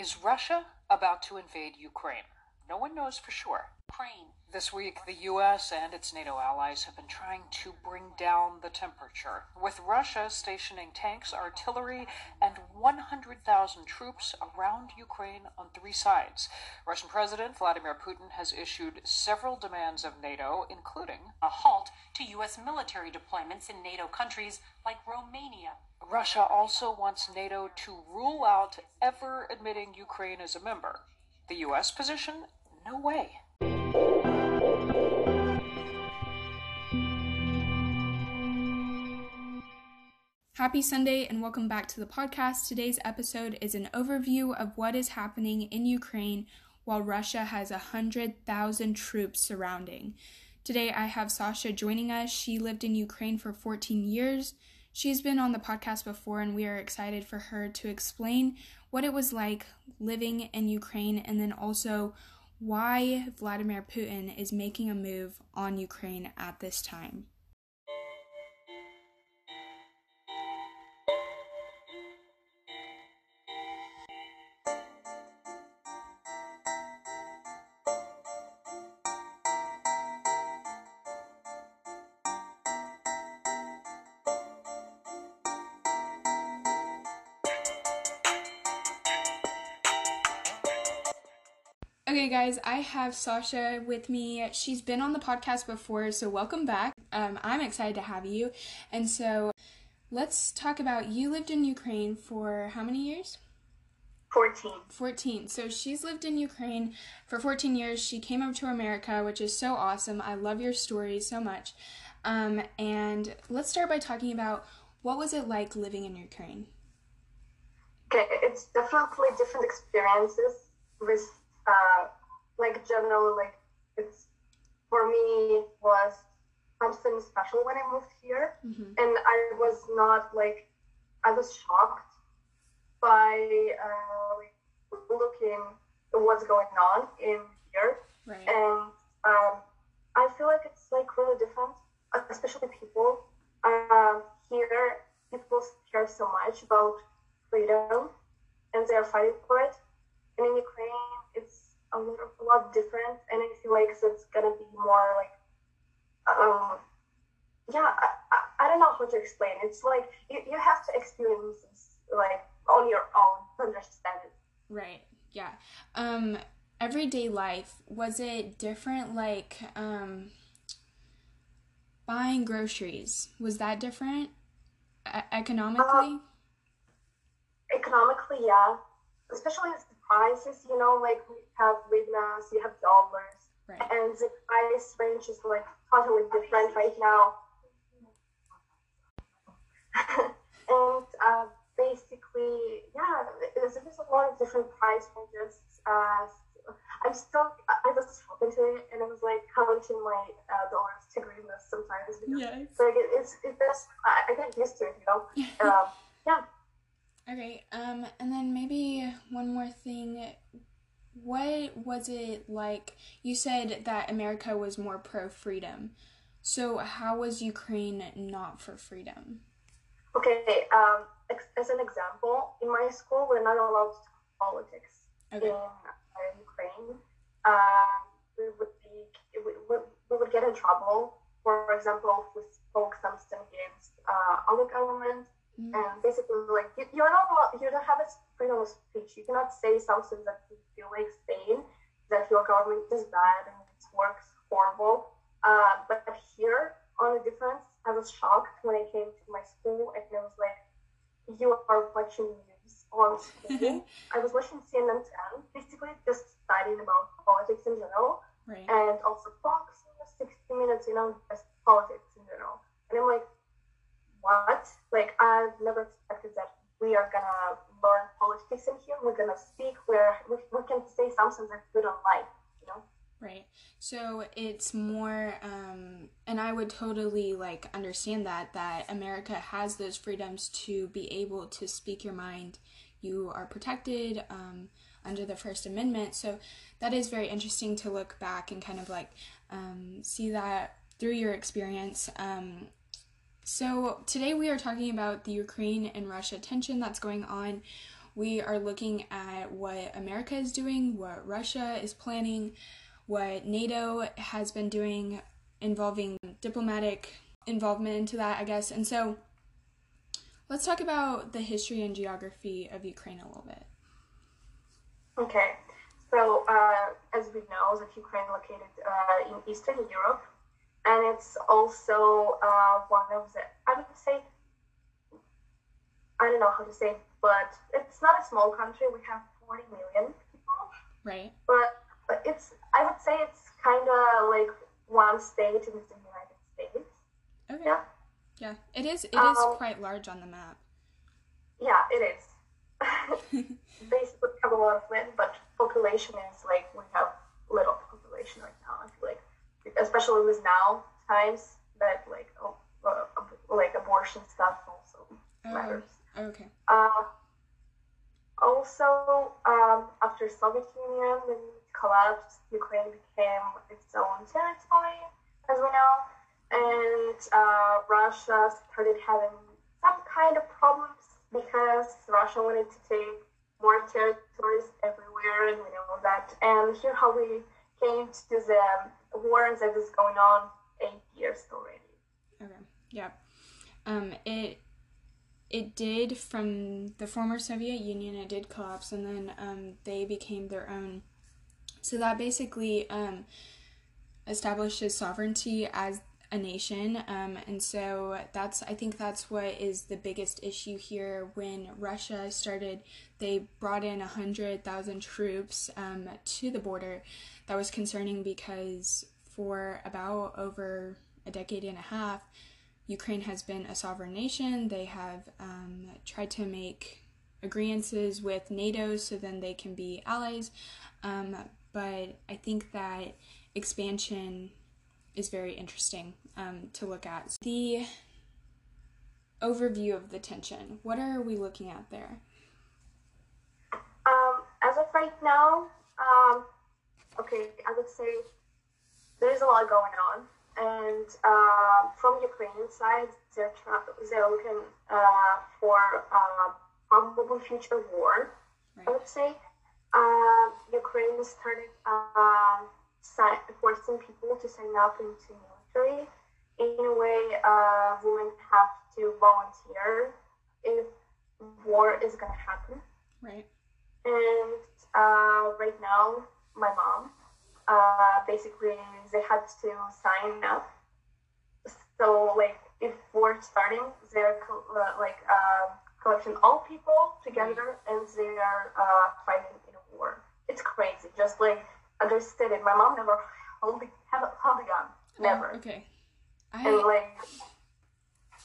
Is Russia about to invade Ukraine? No one knows for sure. Ukraine. This week, the U.S. and its NATO allies have been trying to bring down the temperature, with Russia stationing tanks, artillery, and 100,000 troops around Ukraine on three sides. Russian President Vladimir Putin has issued several demands of NATO, including a halt to U.S. military deployments in NATO countries like Romania. Russia also wants NATO to rule out ever admitting Ukraine as a member. The U.S. position? No way. Happy Sunday and welcome back to the podcast. Today's episode is an overview of what is happening in Ukraine while Russia has 100,000 troops surrounding. Today I have Sasha joining us. She lived in Ukraine for 14 years. She's been on the podcast before, and we are excited for her to explain what it was like living in Ukraine and then also why Vladimir Putin is making a move on Ukraine at this time. Okay, guys, I have Sasha with me. She's been on the podcast before, so welcome back. Um, I'm excited to have you. And so let's talk about you lived in Ukraine for how many years? 14. 14. So she's lived in Ukraine for 14 years. She came over to America, which is so awesome. I love your story so much. Um, and let's start by talking about what was it like living in Ukraine? Okay, it's definitely different experiences with uh, like generally like it's for me was something special when I moved here, mm-hmm. and I was not like I was shocked by uh, looking at what's going on in here, right. and um, I feel like it's like really different, especially people uh, here. People care so much about freedom, and they are fighting for it. And in Ukraine, a lot, of a lot different, and I feel like it's gonna be more like, um, yeah, I, I, I don't know how to explain. It's like you, you have to experience this like on your own to understand it. Right. Yeah. Um, everyday life was it different? Like um, buying groceries was that different e- economically? Uh, economically, yeah. Especially prices, you know, like we have hryvnias, you have dollars, right. and the price range is like totally different right now. and uh, basically, yeah, there's, there's a lot of different price ranges. Uh, I'm still, I was talking to it and I was like counting my uh, dollars to hryvnias sometimes. Because, yes. Like it, it's, it's just, I, I get used to it, you know? um, yeah. Okay, um, and then maybe one more thing. What was it like? You said that America was more pro freedom. So, how was Ukraine not for freedom? Okay, um, as an example, in my school, we're not allowed to talk politics okay. in uh, Ukraine. Uh, we would be, we, we, we, would get in trouble. For example, if we spoke something against uh, our government Mm-hmm. And basically, like you, you're not you don't have a freedom of speech. You cannot say something that you feel like saying that your government is bad and its works horrible. Uh, but here, on the difference, I was shocked when I came to my school and it was like, you are watching news on school. I was watching CNN 10, basically just studying about politics in general, right. and also Fox 60 minutes, you know, just politics in general. And I'm like, what? Like I've never expected that we are gonna learn politics in here. We're gonna speak. We're we, we can that's good on life. You know. Right. So it's more, um, and I would totally like understand that that America has those freedoms to be able to speak your mind. You are protected um, under the First Amendment. So that is very interesting to look back and kind of like um, see that through your experience. Um, so, today we are talking about the Ukraine and Russia tension that's going on. We are looking at what America is doing, what Russia is planning, what NATO has been doing, involving diplomatic involvement into that, I guess. And so let's talk about the history and geography of Ukraine a little bit. Okay. So, uh, as we know, that Ukraine located uh, in Eastern Europe, and it's also uh, one of the, I would say, I don't know how to say, but it's not a small country. We have 40 million people. Right. But, but it's, I would say it's kind of like one state in the United States. Okay. Yeah. Yeah. It is. It is Um, quite large on the map. Yeah, it is. Basically, have a lot of land, but population is like we have little population right now. I feel like, especially with now times that like oh, uh, like abortion stuff also Oh, matters. Okay. Uh, also, um, after Soviet Union when it collapsed, Ukraine became its own territory, as we know, and uh, Russia started having some kind of problems because Russia wanted to take more territories everywhere, and we know that. And here, how we came to the war that is going on eight years already. Okay. Yeah. Um. It. It did from the former Soviet Union. It did collapse, and then um, they became their own. So that basically um, establishes sovereignty as a nation, um, and so that's I think that's what is the biggest issue here. When Russia started, they brought in a hundred thousand troops um, to the border. That was concerning because for about over a decade and a half, Ukraine has been a sovereign nation. They have um, tried to make agreements with NATO so then they can be allies. Um, but I think that expansion is very interesting um, to look at. The overview of the tension, what are we looking at there? Um, as of right now, um, okay, I would say there's a lot going on, and uh, from Ukrainian side, they're try- they're looking uh, for uh, probable future war. I would say uh, Ukraine started uh, forcing people to sign up into military. In a way, uh, women have to volunteer if war is going to happen. Right. And uh, right now, my mom, uh, basically, they had to sign up. So, like, if we're starting, they're uh, like uh, collecting all people together and they are uh, fighting in a war. It's crazy. Just like understood it. My mom never held, held a gun. Never. Oh, okay. And like,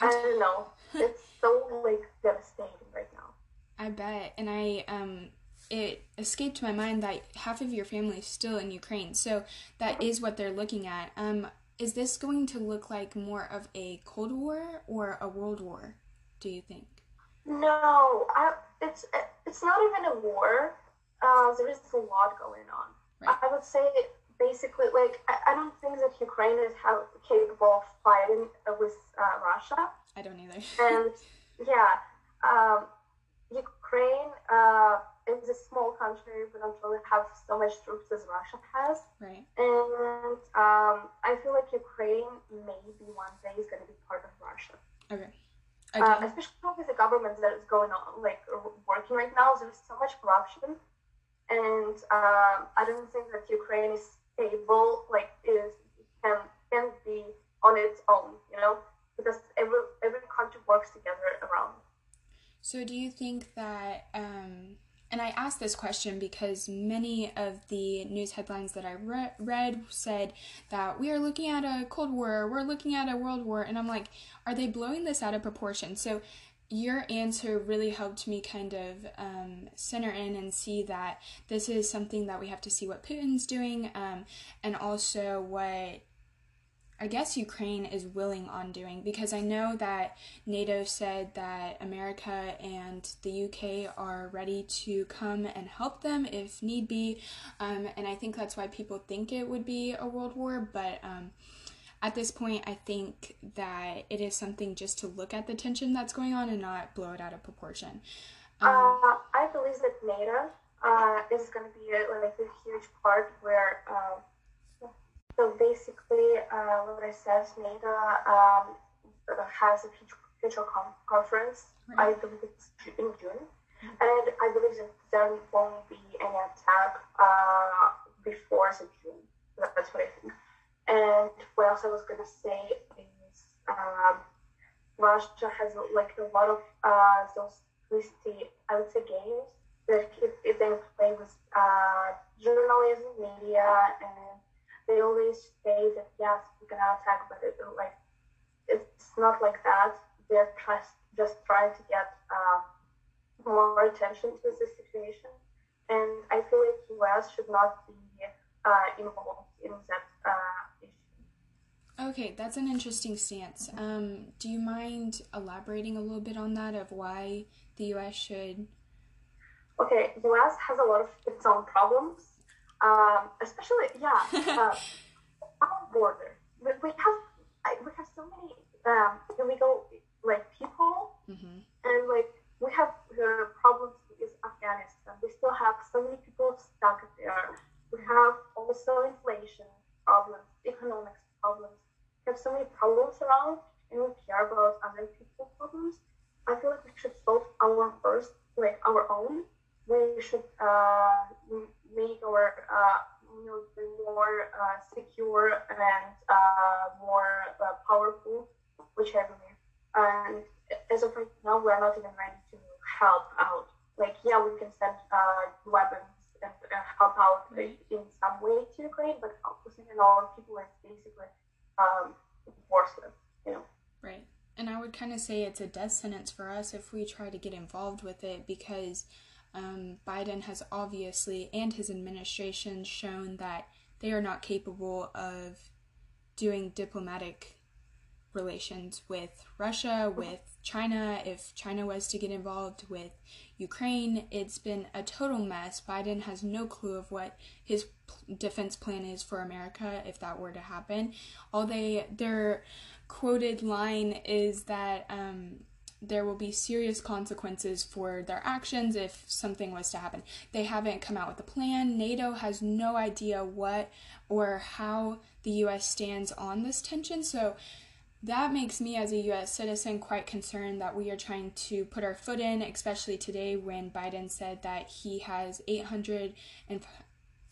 I don't know. It's so like devastating right now. I bet, and I um, it escaped my mind that half of your family is still in Ukraine, so that is what they're looking at. Um, is this going to look like more of a Cold War or a World War? Do you think? No, I, it's it's not even a war. Uh, there is a lot going on. Right. I would say basically, like I, I don't think that Ukraine is how capable of fighting with uh, Russia. I don't either. And yeah, um, Ukraine uh, is a small country. We don't really have so much troops as Russia has. right. And um, I feel like Ukraine maybe one day is going to be part of Russia Okay. uh, especially with the government that is going on, like working right now. There's so much corruption, and um, I don't think that Ukraine is stable, like is can can be on its own, you know, because every every country works together around. So, do you think that, um, and I asked this question because many of the news headlines that I re- read said that we are looking at a Cold War, we're looking at a World War, and I'm like, are they blowing this out of proportion? So, your answer really helped me kind of um, center in and see that this is something that we have to see what Putin's doing, um, and also what I guess Ukraine is willing on doing because I know that NATO said that America and the UK are ready to come and help them if need be, um, and I think that's why people think it would be a world war. But um, at this point, I think that it is something just to look at the tension that's going on and not blow it out of proportion. Um, uh, I believe that NATO uh, is going to be like a huge part where. Um, so basically, uh, what I said, NATO um, has a future, future com- conference. Right. I believe it's in June, and I believe that there won't be any attack uh, before the June. That's what I think. And what else I was gonna say is um, Russia has like a lot of uh, those risky, I would say, games that if, if they play with uh, journalism, media, and they always say that yes, we're gonna attack, but it, like it's not like that. They're just just trying to get uh, more attention to the situation, and I feel like U.S. should not be uh, involved in that uh, issue. Okay, that's an interesting stance. Um, do you mind elaborating a little bit on that of why the U.S. should? Okay, U.S. has a lot of its own problems um, especially yeah, uh, our border. We, we have we have so many um, illegal like people, mm-hmm. and like we have uh, problems with Afghanistan. We still have so many people stuck there. We have also inflation problems, economics problems. We have so many problems around, and we care about other people's problems. I feel like we should solve our first, like our own. We should uh, make our uh, military more uh, secure and uh, more uh, powerful, which I believe. And as of right now, we're not even ready to help out. Like, yeah, we can send uh, weapons and help out right. in some way to Ukraine, but focusing on our people is basically um, worthless, you know. Right. And I would kind of say it's a death sentence for us if we try to get involved with it because um, Biden has obviously, and his administration, shown that they are not capable of doing diplomatic relations with Russia, with China. If China was to get involved with Ukraine, it's been a total mess. Biden has no clue of what his defense plan is for America if that were to happen. All they their quoted line is that um, there will be serious consequences for their actions if something was to happen. They haven't come out with a plan. NATO has no idea what or how the US stands on this tension. So that makes me, as a US citizen, quite concerned that we are trying to put our foot in, especially today when Biden said that he has 800 and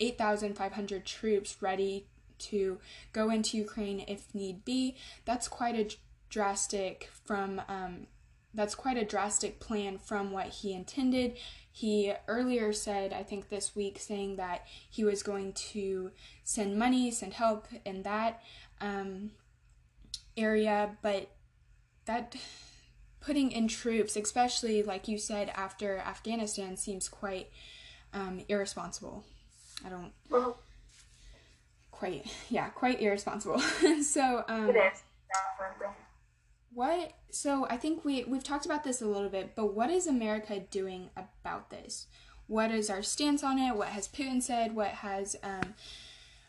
8,500 troops ready to go into Ukraine if need be. That's quite a drastic from um, that's quite a drastic plan from what he intended. He earlier said, I think this week, saying that he was going to send money, send help in that um, area, but that putting in troops, especially like you said after Afghanistan, seems quite um, irresponsible. I don't well, quite, yeah, quite irresponsible. so, um, it is what so i think we we've talked about this a little bit but what is america doing about this? What is our stance on it? What has putin said? What has um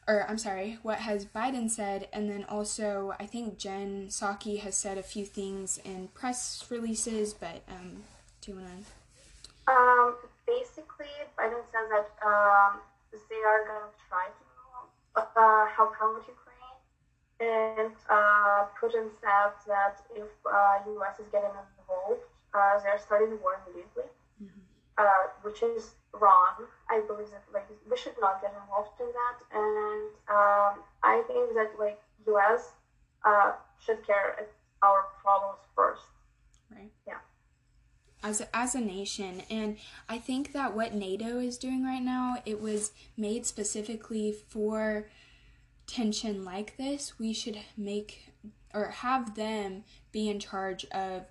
or i'm sorry what has biden said? And then also i think jen psaki has said a few things in press releases but um do you want to um basically biden says that um they are going to try to uh, help out and uh, Putin said that if uh, U.S. is getting involved, uh, they're starting the war immediately, mm-hmm. uh, which is wrong. I believe that like we should not get involved in that, and um, I think that like U.S. Uh, should care our problems first. Right. Yeah. As a, as a nation, and I think that what NATO is doing right now, it was made specifically for tension like this, we should make or have them be in charge of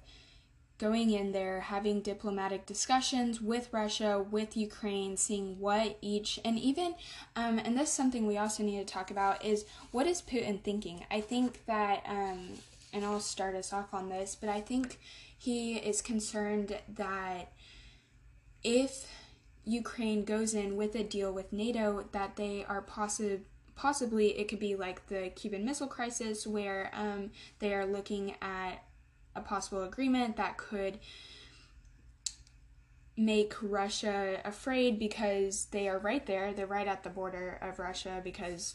going in there, having diplomatic discussions with Russia, with Ukraine, seeing what each, and even, um, and this is something we also need to talk about is what is Putin thinking? I think that, um, and I'll start us off on this, but I think he is concerned that if Ukraine goes in with a deal with NATO, that they are possibly possibly it could be like the Cuban Missile Crisis, where um, they are looking at a possible agreement that could make Russia afraid because they are right there. They're right at the border of Russia because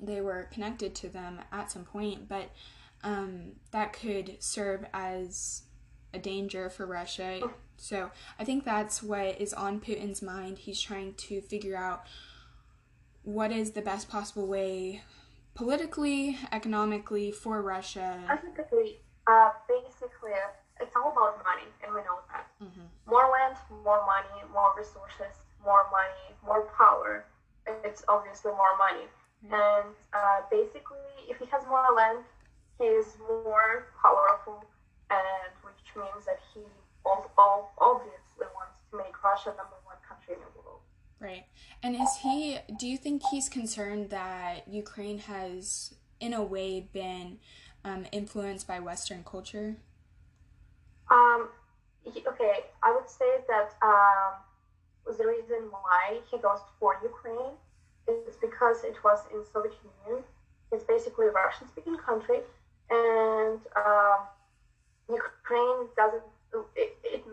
they were connected to them at some point, but um, that could serve as a danger for Russia. So I think that's what is on Putin's mind. He's trying to figure out what is the best possible way politically, economically for Russia. Ethically, uh, basically, it's all about money, and we know that. Mm-hmm. More land, more money, more resources, more money, more power. It's obviously more money. Mm-hmm. And uh, basically, if he has more land, he is more powerful, and which means that he obviously wants to make Russia number one country in the world. Right. And is he, do you think he's concerned that Ukraine has, in a way, been um, influenced by Western culture? Um, okay, I would say that um, the reason why he goes for Ukraine is because it was in Soviet Union. It's basically a Russian-speaking country, and uh, Ukraine doesn't. It, it,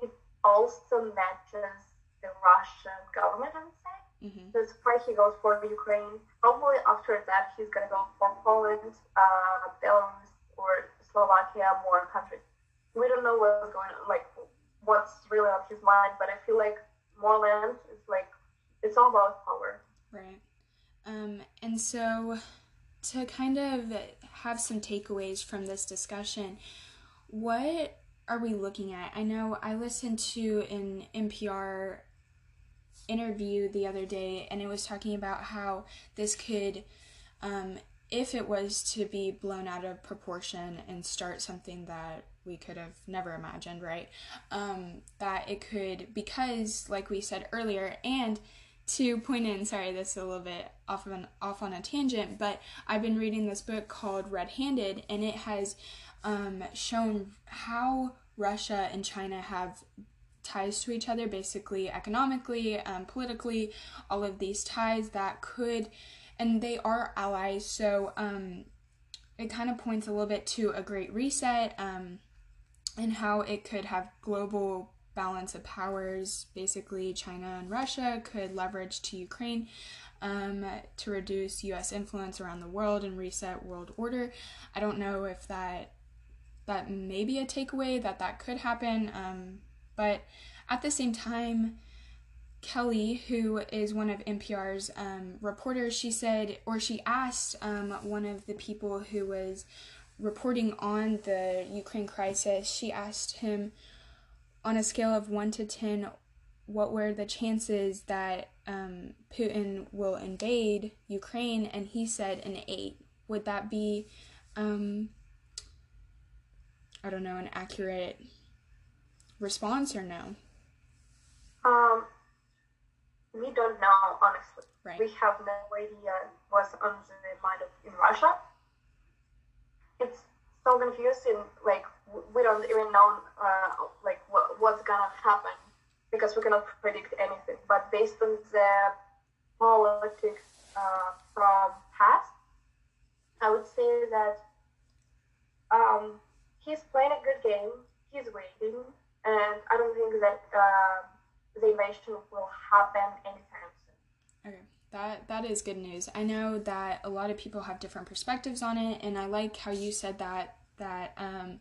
it also matches the Russian government, I would say. Mm-hmm. That's why he goes for Ukraine. Probably after that, he's gonna go for Poland, uh, Belarus, or Slovakia, more countries we don't know what's going on, like what's really on his mind. But I feel like more land is like it's all about power. Right. Um, and so to kind of have some takeaways from this discussion, what are we looking at? I know I listened to an NPR interview the other day, and it was talking about how this could um, if it was to be blown out of proportion and start something that we could have never imagined, right? Um, that it could, because, like we said earlier, and to point in, sorry, this is a little bit off of an off on a tangent, but I've been reading this book called Red Handed, and it has um, shown how Russia and China have ties to each other, basically economically, um, politically, all of these ties that could and they are allies. So um, it kind of points a little bit to a great reset um, and how it could have global balance of powers. Basically, China and Russia could leverage to Ukraine. Um, to reduce U.S. influence around the world and reset world order. I don't know if that that may be a takeaway that that could happen, um, but at the same time, Kelly, who is one of NPR's um, reporters, she said, or she asked um, one of the people who was reporting on the Ukraine crisis, she asked him on a scale of 1 to 10, what were the chances that um, Putin will invade Ukraine? And he said an 8. Would that be, um, I don't know, an accurate response or no? Um, we don't know honestly. Right. We have no idea what's on the mind of in Russia. It's so confusing. Like we don't even know uh, like what, what's gonna happen because we cannot predict anything. But based on the politics uh, from past, I would say that um, he's playing a good game. He's waiting, and I don't think that. Uh, the invasion will happen anytime soon. Okay. That that is good news. I know that a lot of people have different perspectives on it and I like how you said that that um,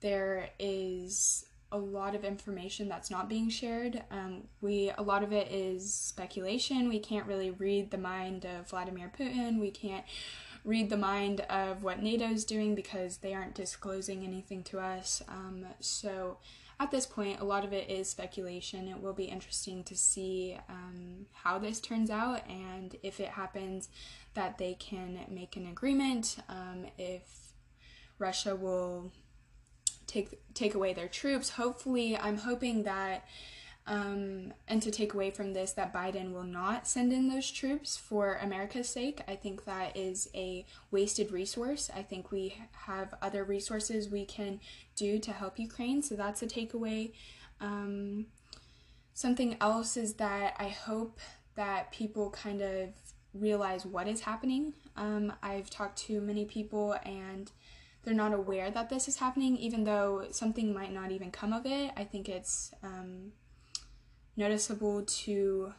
there is a lot of information that's not being shared. Um, we a lot of it is speculation. We can't really read the mind of Vladimir Putin. We can't read the mind of what NATO's doing because they aren't disclosing anything to us. Um, so at this point, a lot of it is speculation. It will be interesting to see um, how this turns out and if it happens that they can make an agreement, um, if Russia will take take away their troops. Hopefully, I'm hoping that um, and to take away from this, that Biden will not send in those troops for America's sake. I think that is a wasted resource. I think we have other resources we can do to help Ukraine, so that's a takeaway. Um, something else is that I hope that people kind of realize what is happening. Um, I've talked to many people, and they're not aware that this is happening, even though something might not even come of it. I think it's um, noticeable to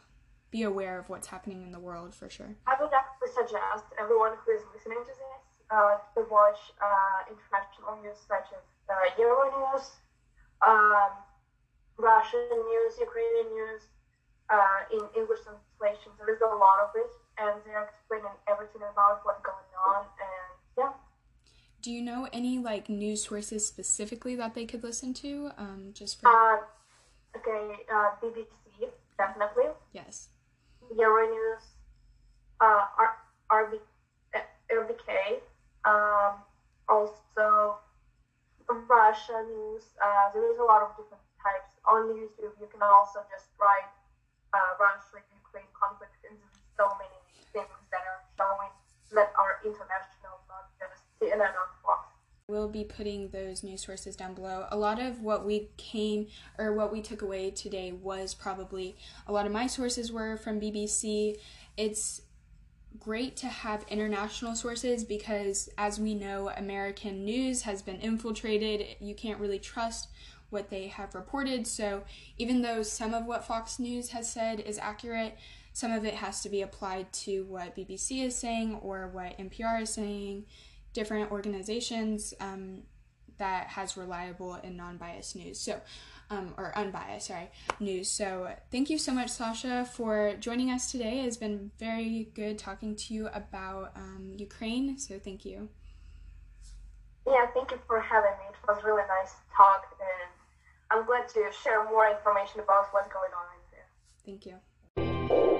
be aware of what's happening in the world for sure. I would actually suggest everyone who is listening to this uh, to watch uh, international news such as uh, Euronews, um, Russian news, Ukrainian news, uh, in English translation. There is a lot of it, and they're explaining everything about what's going on. And yeah. Do you know any like news sources specifically that they could listen to? Um, just for. Uh, okay, uh, BBC definitely. Yes. Euronews, uh, R- RB, RBK, um, also Russia news. Uh, there is a lot of different types on YouTube. You can also just write uh, Russia Ukraine conflict, and there's so many things that are showing that are international, not just CNN or Fox. We'll be putting those news sources down below. A lot of what we came or what we took away today was probably a lot of my sources were from BBC. It's great to have international sources because, as we know, American news has been infiltrated. You can't really trust what they have reported. So, even though some of what Fox News has said is accurate, some of it has to be applied to what BBC is saying or what NPR is saying different organizations um, that has reliable and non-biased news. So, um, or unbiased, sorry, news. So, thank you so much, Sasha, for joining us today. It's been very good talking to you about um, Ukraine. So, thank you. Yeah, thank you for having me. It was really nice talk, and I'm glad to share more information about what's going on in there. Thank you.